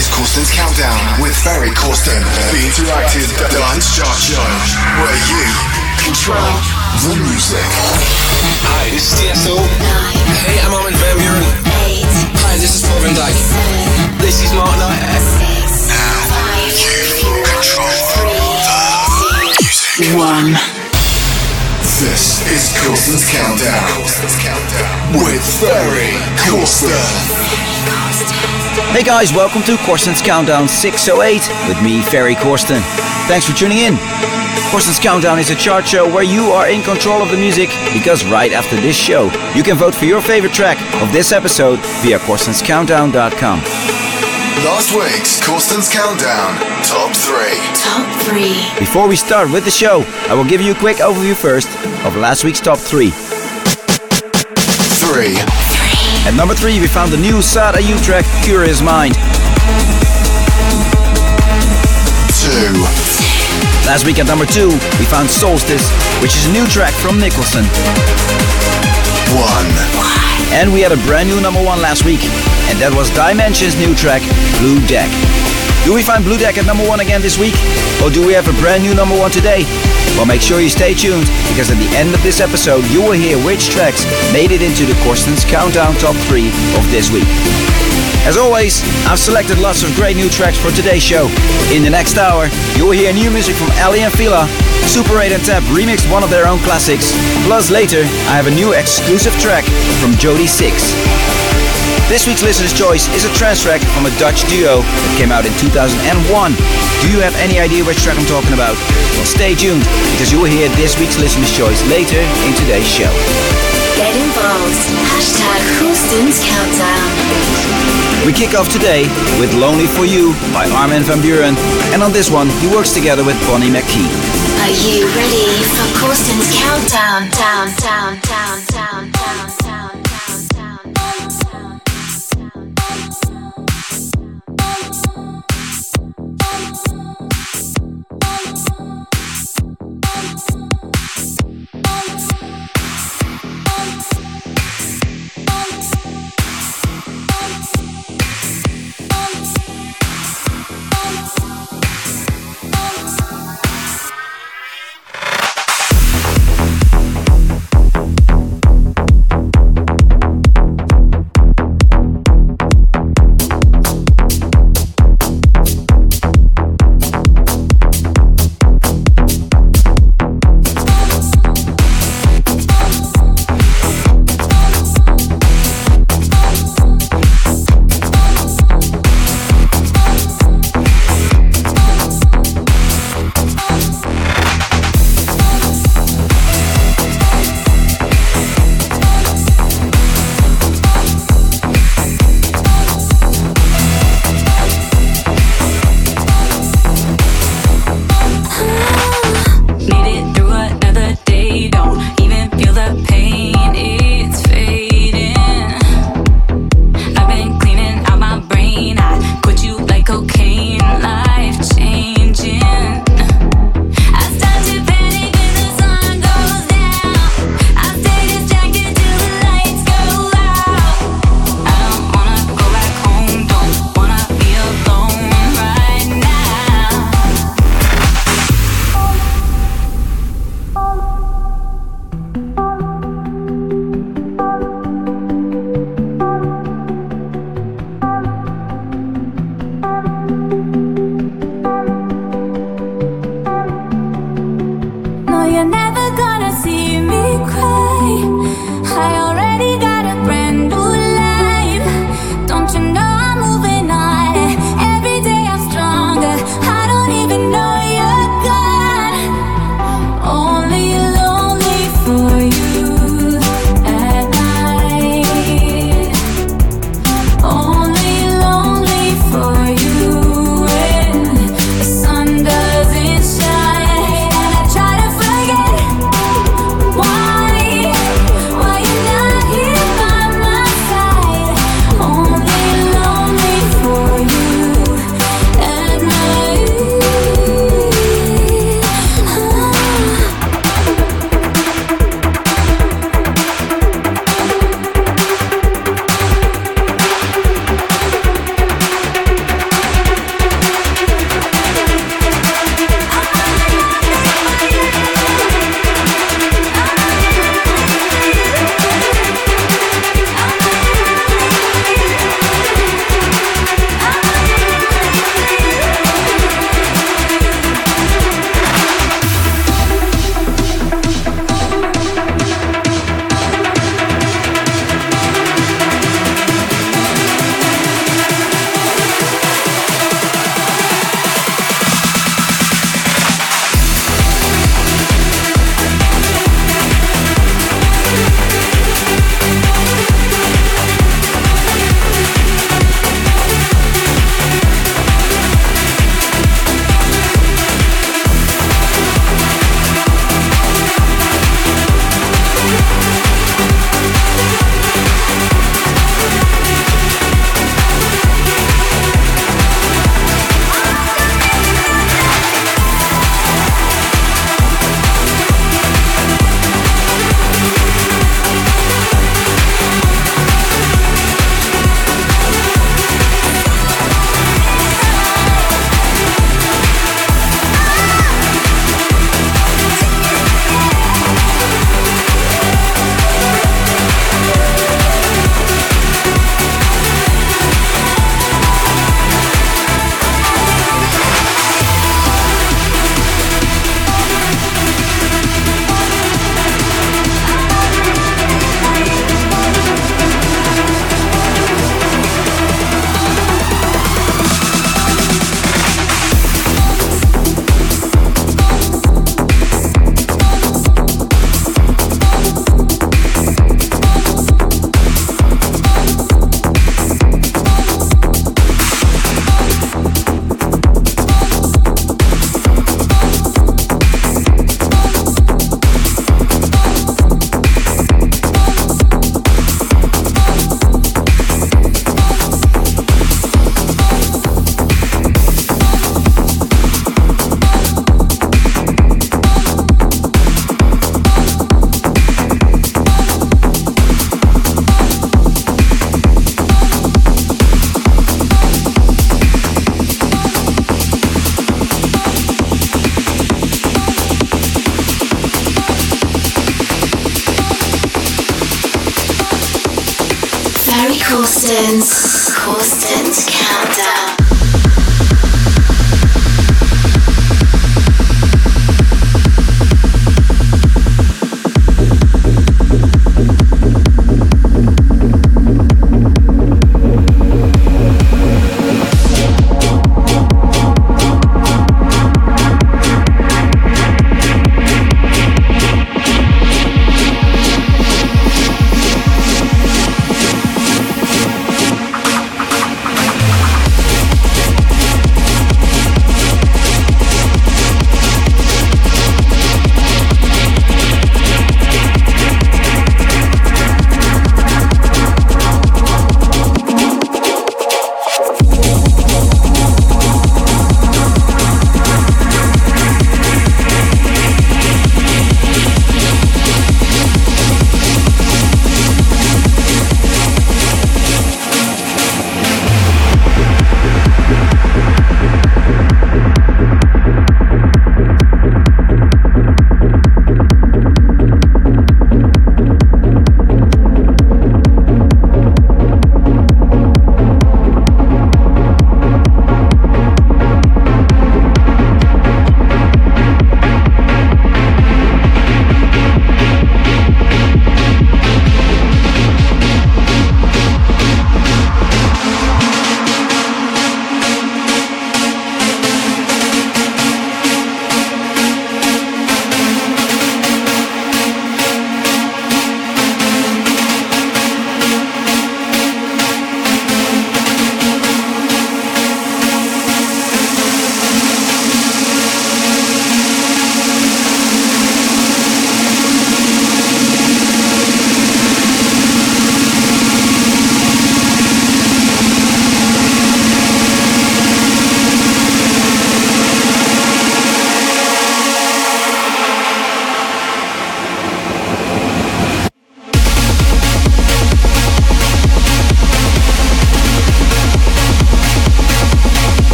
is Corsten's Countdown with Ferry Corsten, the interactive dance chart show where you control the music. Hi, this is Tiësto. Hey, I'm Armin van Buuren. Hi, this is Paul van Dyk. This is Mark Knight. Now you control the music. One. This is Corsten's Countdown with Ferry Corsten. Hey guys, welcome to Corsten's Countdown 608 with me, Ferry Corsten. Thanks for tuning in. Corsten's Countdown is a chart show where you are in control of the music because right after this show, you can vote for your favorite track of this episode via corstenscountdown.com. Last week's Corsten's Countdown Top 3. Top three. Before we start with the show, I will give you a quick overview first of last week's top 3. 3. At number 3, we found the new Sada U track, Curious Mind. 2. Last week at number 2, we found Solstice, which is a new track from Nicholson. 1. And we had a brand new number 1 last week, and that was DIM3NSION's new track, Blue Deck. Do we find Blue Deck at number 1 again this week? Or do we have a brand new number 1 today? Well, make sure you stay tuned, because at the end of this episode, you will hear which tracks made it into the Corsten's Countdown Top 3 of this week. As always, I've selected lots of great new tracks for today's show. In the next hour, you will hear new music from Aly and Fila. Super 8 and Tab remixed one of their own classics. Plus, later, I have a new exclusive track from Jody 6. This week's listener's choice is a trance track from a Dutch duo that came out in 2001. Do you have any idea which track I'm talking about? Well, stay tuned because you will hear this week's listener's choice later in today's show. Get involved. Hashtag Corsten's Countdown. We kick off today with Lonely for You by Armin van Buuren, and on this one, he works together with Bonnie McKee. Are you ready for Corsten's Countdown? Down, down, down,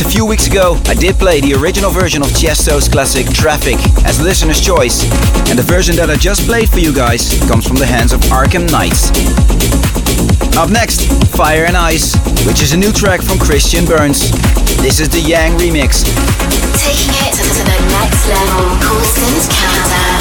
A few weeks ago, I did play the original version of Tiësto's classic Traffic as listener's choice, and the version that I just played for you guys comes from the hands of Arkham Knights. Up next, Fire and Ice, which is a new track from Christian Burns. This is the Yang remix. Taking it to the next level, Corsten's Countdown.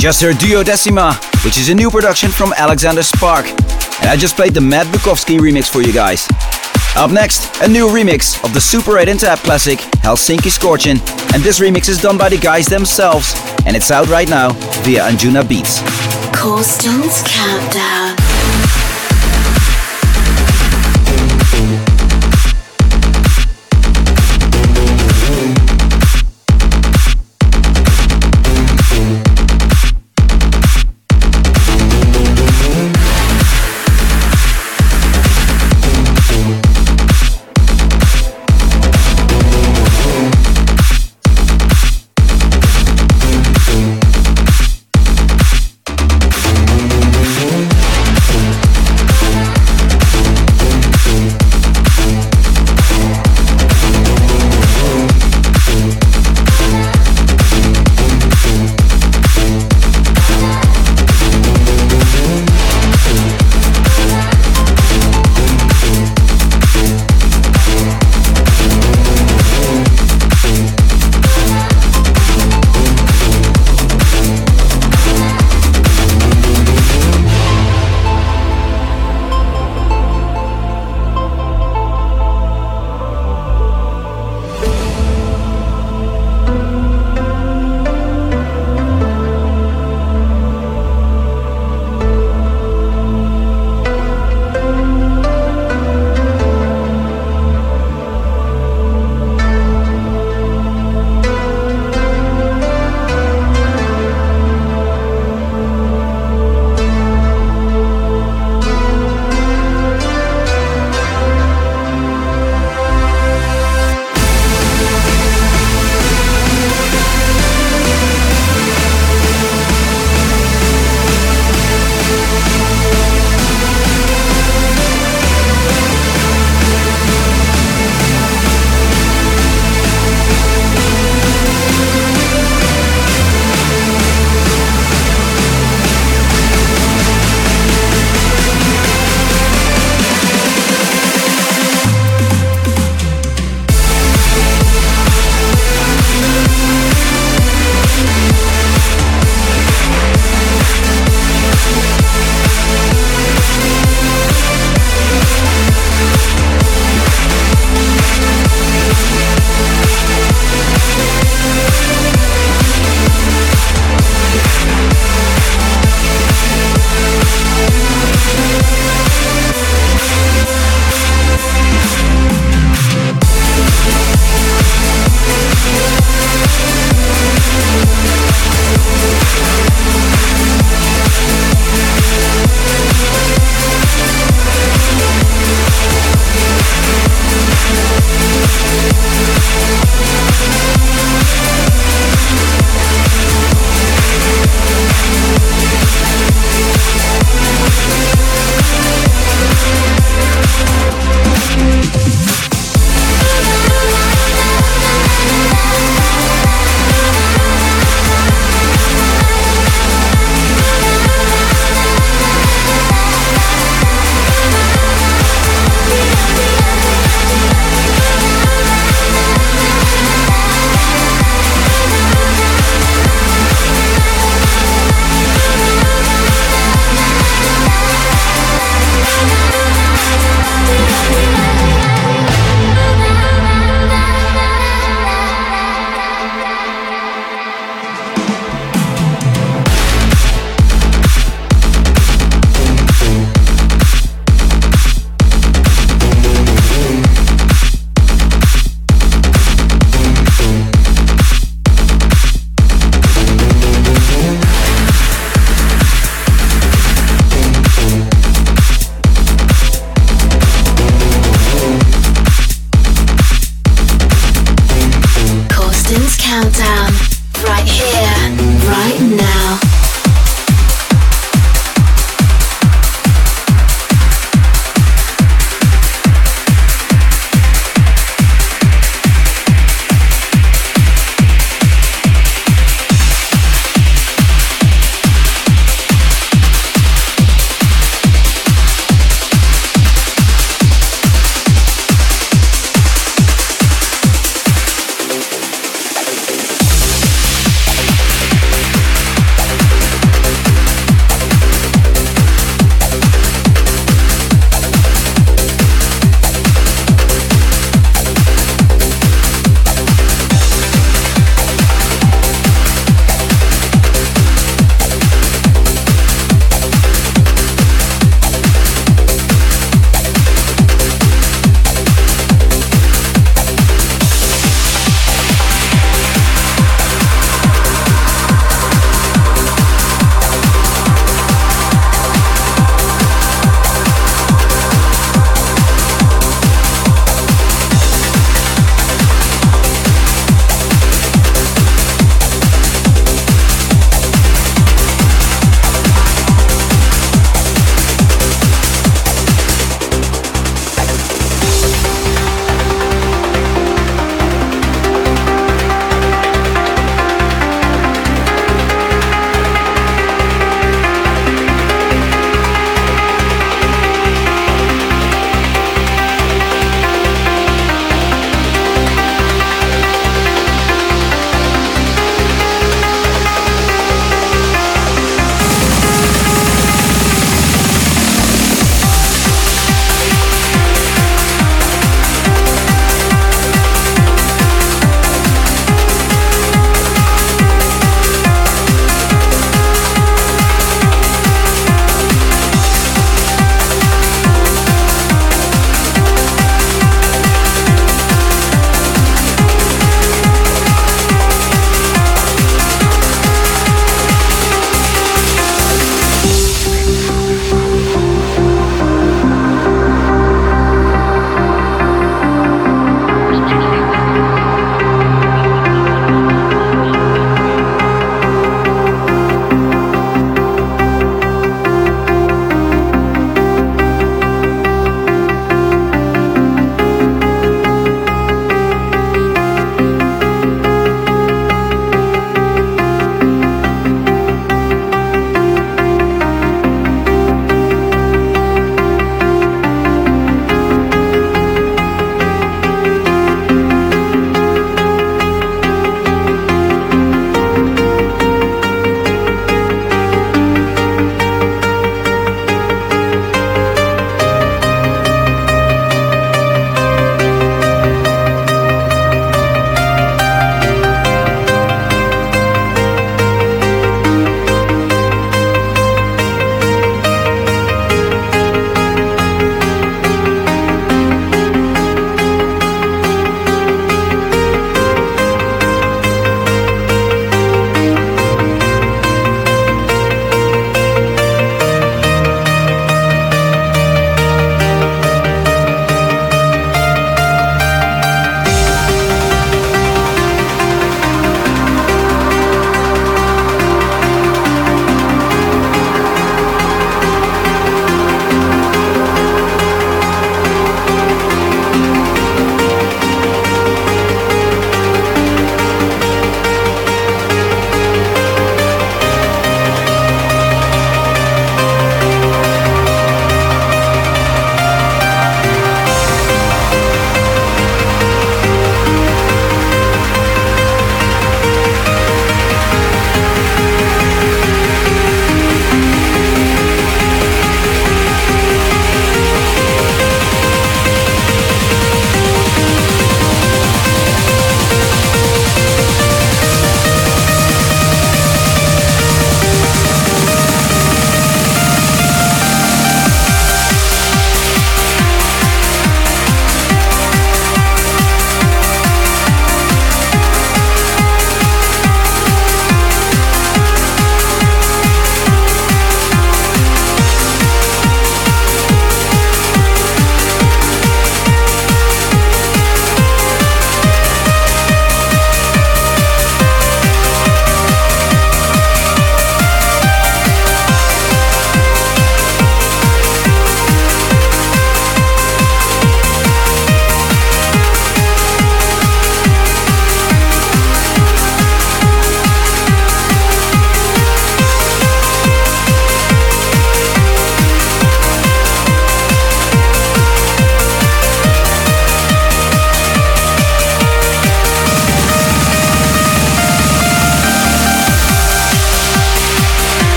Just heard Duodecima, which is a new production from Alexander Spark. And I just played the Matt Bukovski remix for you guys. Up next, a new remix of the Super 8 and Tab classic Helsinki Scorchin. And this remix is done by the guys themselves, and it's out right now via Anjunabeats. Corsten's Countdown.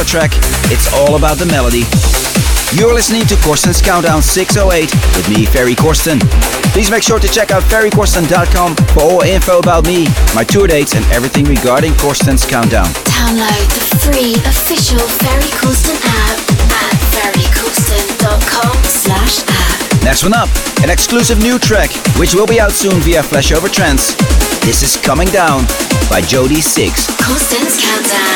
New Aly and Fila track, It's All About the Melody. You're listening to Corsten's Countdown 608 with me, Ferry Corsten. Please make sure to check out ferrycorsten.com for all info about me, my tour dates, and everything regarding Corsten's Countdown. Download the free official Ferry Corsten app at ferrycorsten.com slash app. Next one up, an exclusive new track, which will be out soon via Flashover Trance. This is Coming Down by Jody Six. Corsten's Countdown.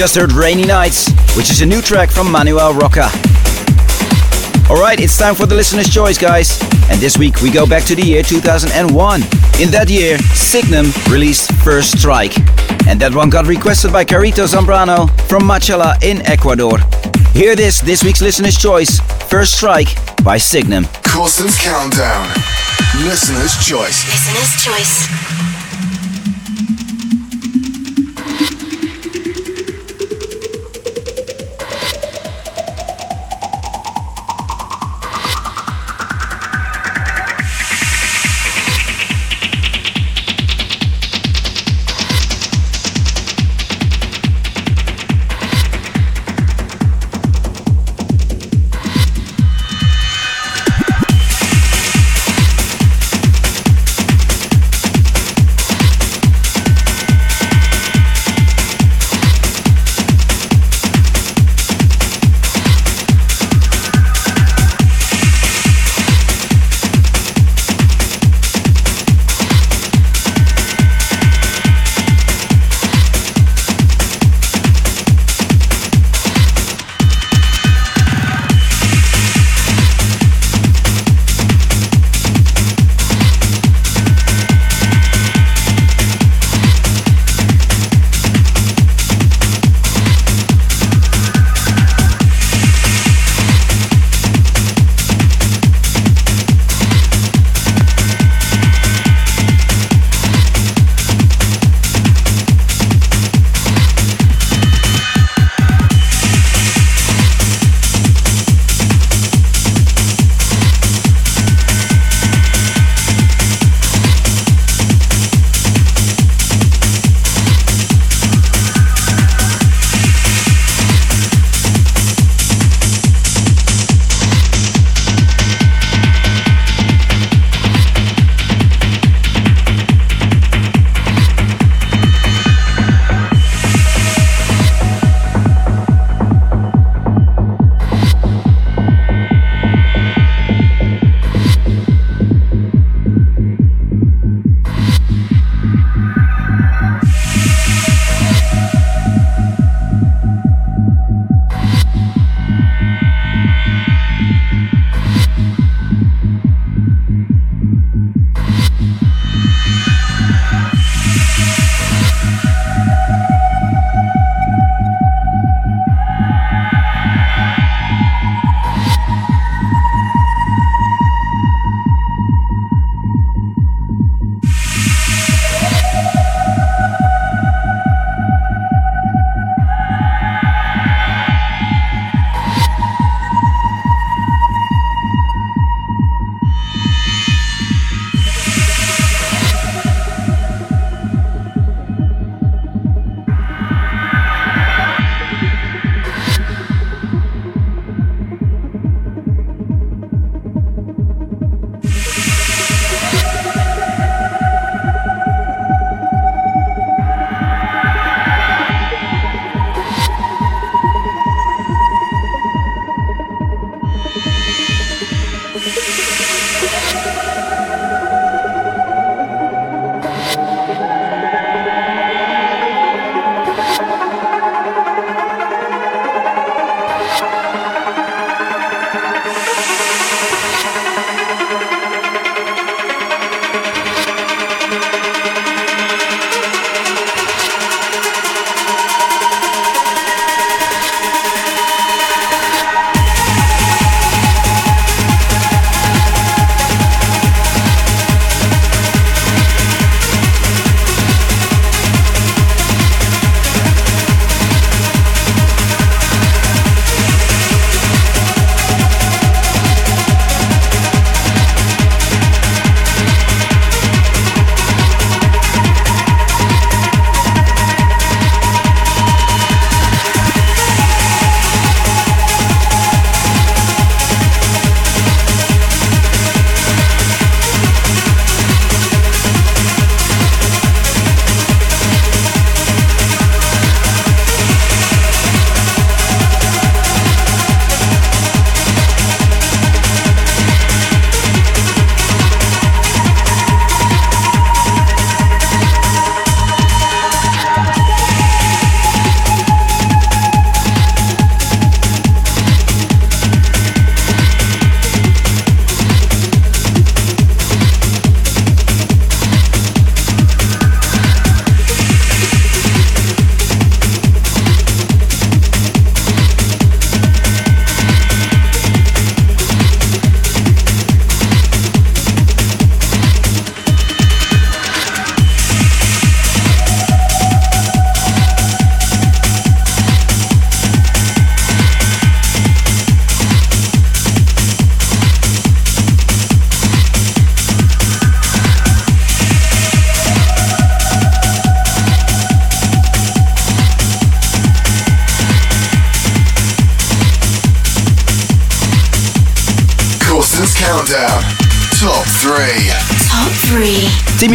Just heard Rainy Nights, which is a new track from Manuel Rocca. Alright, it's time for the listener's choice, guys. And this week we go back to the year 2001. In that year, Signum released First Strike. And that one got requested by Carito Zambrano from Machala in Ecuador. Hear this, this week's listener's choice First Strike by Signum. Corsten's Countdown. Listener's choice. Listener's choice.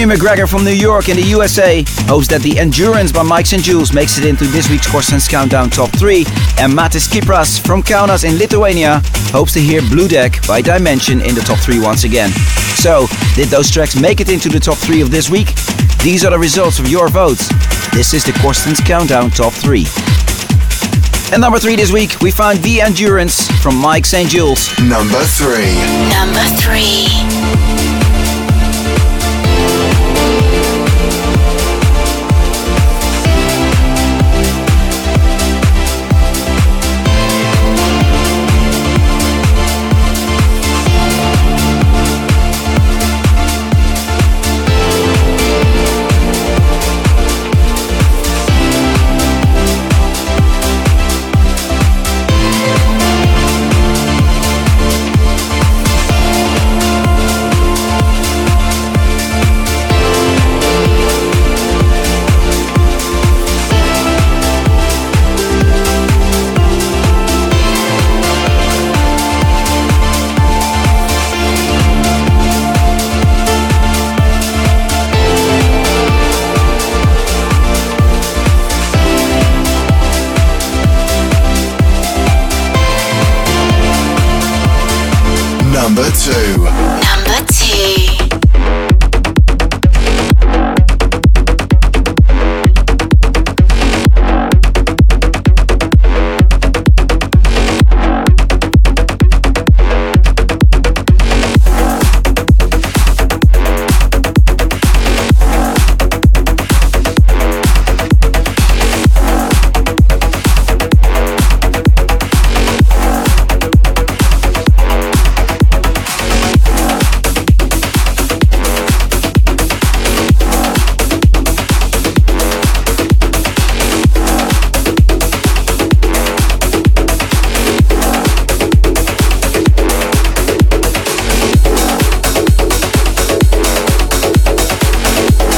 3. McGregor from New York in the USA hopes that the Endurance by Mike Saint-Jules makes it into this week's Corsten's Countdown Top 3. And Matis Kipras from Kaunas in Lithuania hopes to hear Blue Deck by DIM3NSION in the top 3 once again. So, did those tracks make it into the top 3 of this week? These are the results of your votes. This is the Corsten's Countdown Top 3. And number 3 this week, we found The Endurance from Mike Saint-Jules. Number 3. Number 3.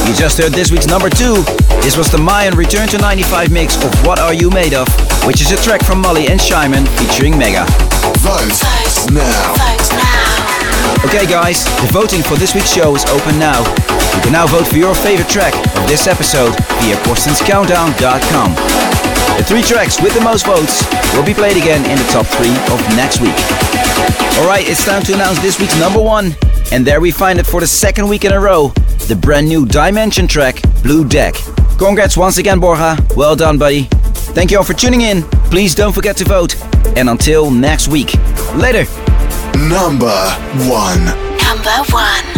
You just heard this week's number 2. This was the Myon Return to 95 mix of What Are You Made Of, which is a track from Mully and Shvman featuring M3GA. Vote Vote. now. Vote now. Okay, guys, the voting for this week's show is open now. You can now vote for your favorite track of this episode via CorstensCountdown.com. The three tracks with the most votes will be played again in the top three of next week. Alright, it's time to announce this week's number one. And there we find it for the second week in a row the brand new DIM3NSION track, Blue Deck. Congrats once again, Borja. Well done, buddy. Thank you all for tuning in. Please don't forget to vote. And until next week, later. Number 1. Number 1.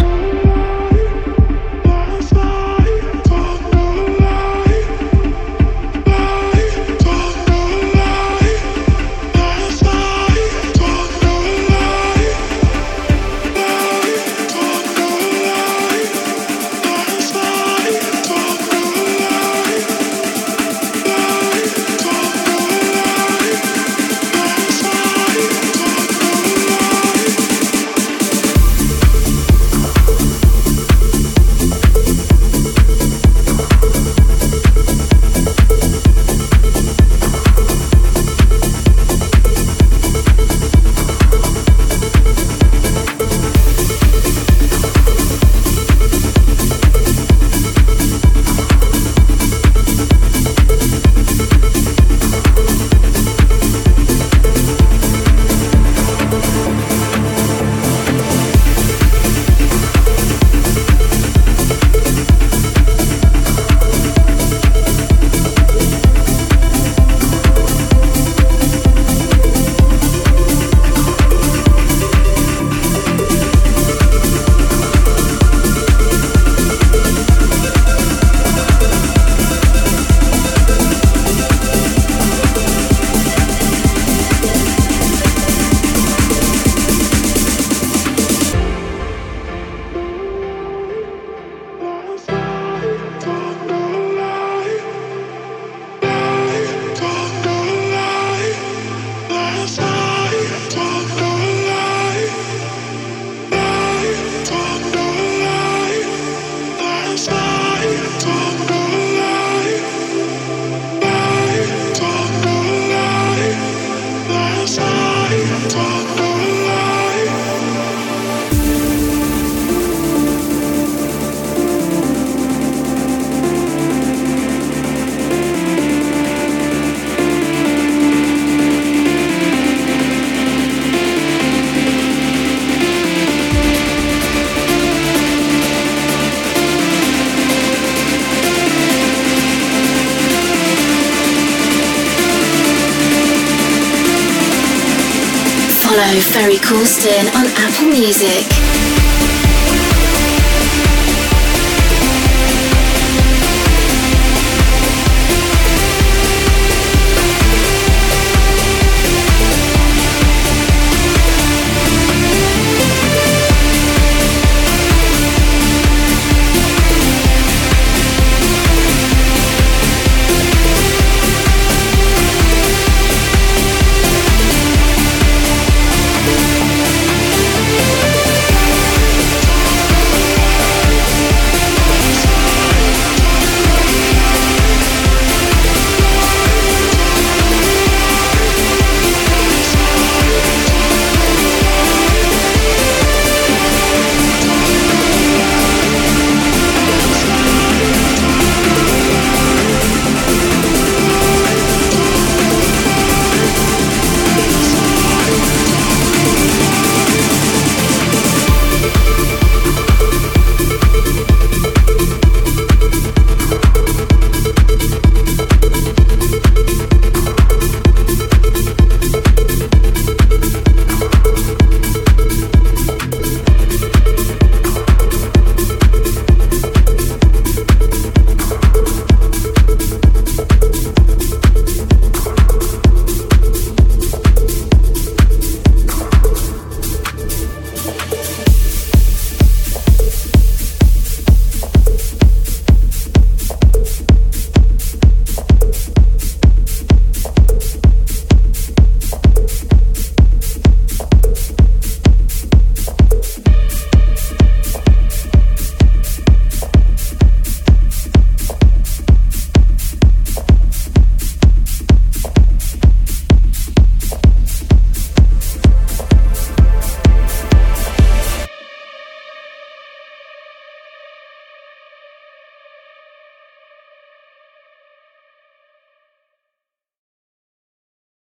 Ferry Corsten on Apple Music.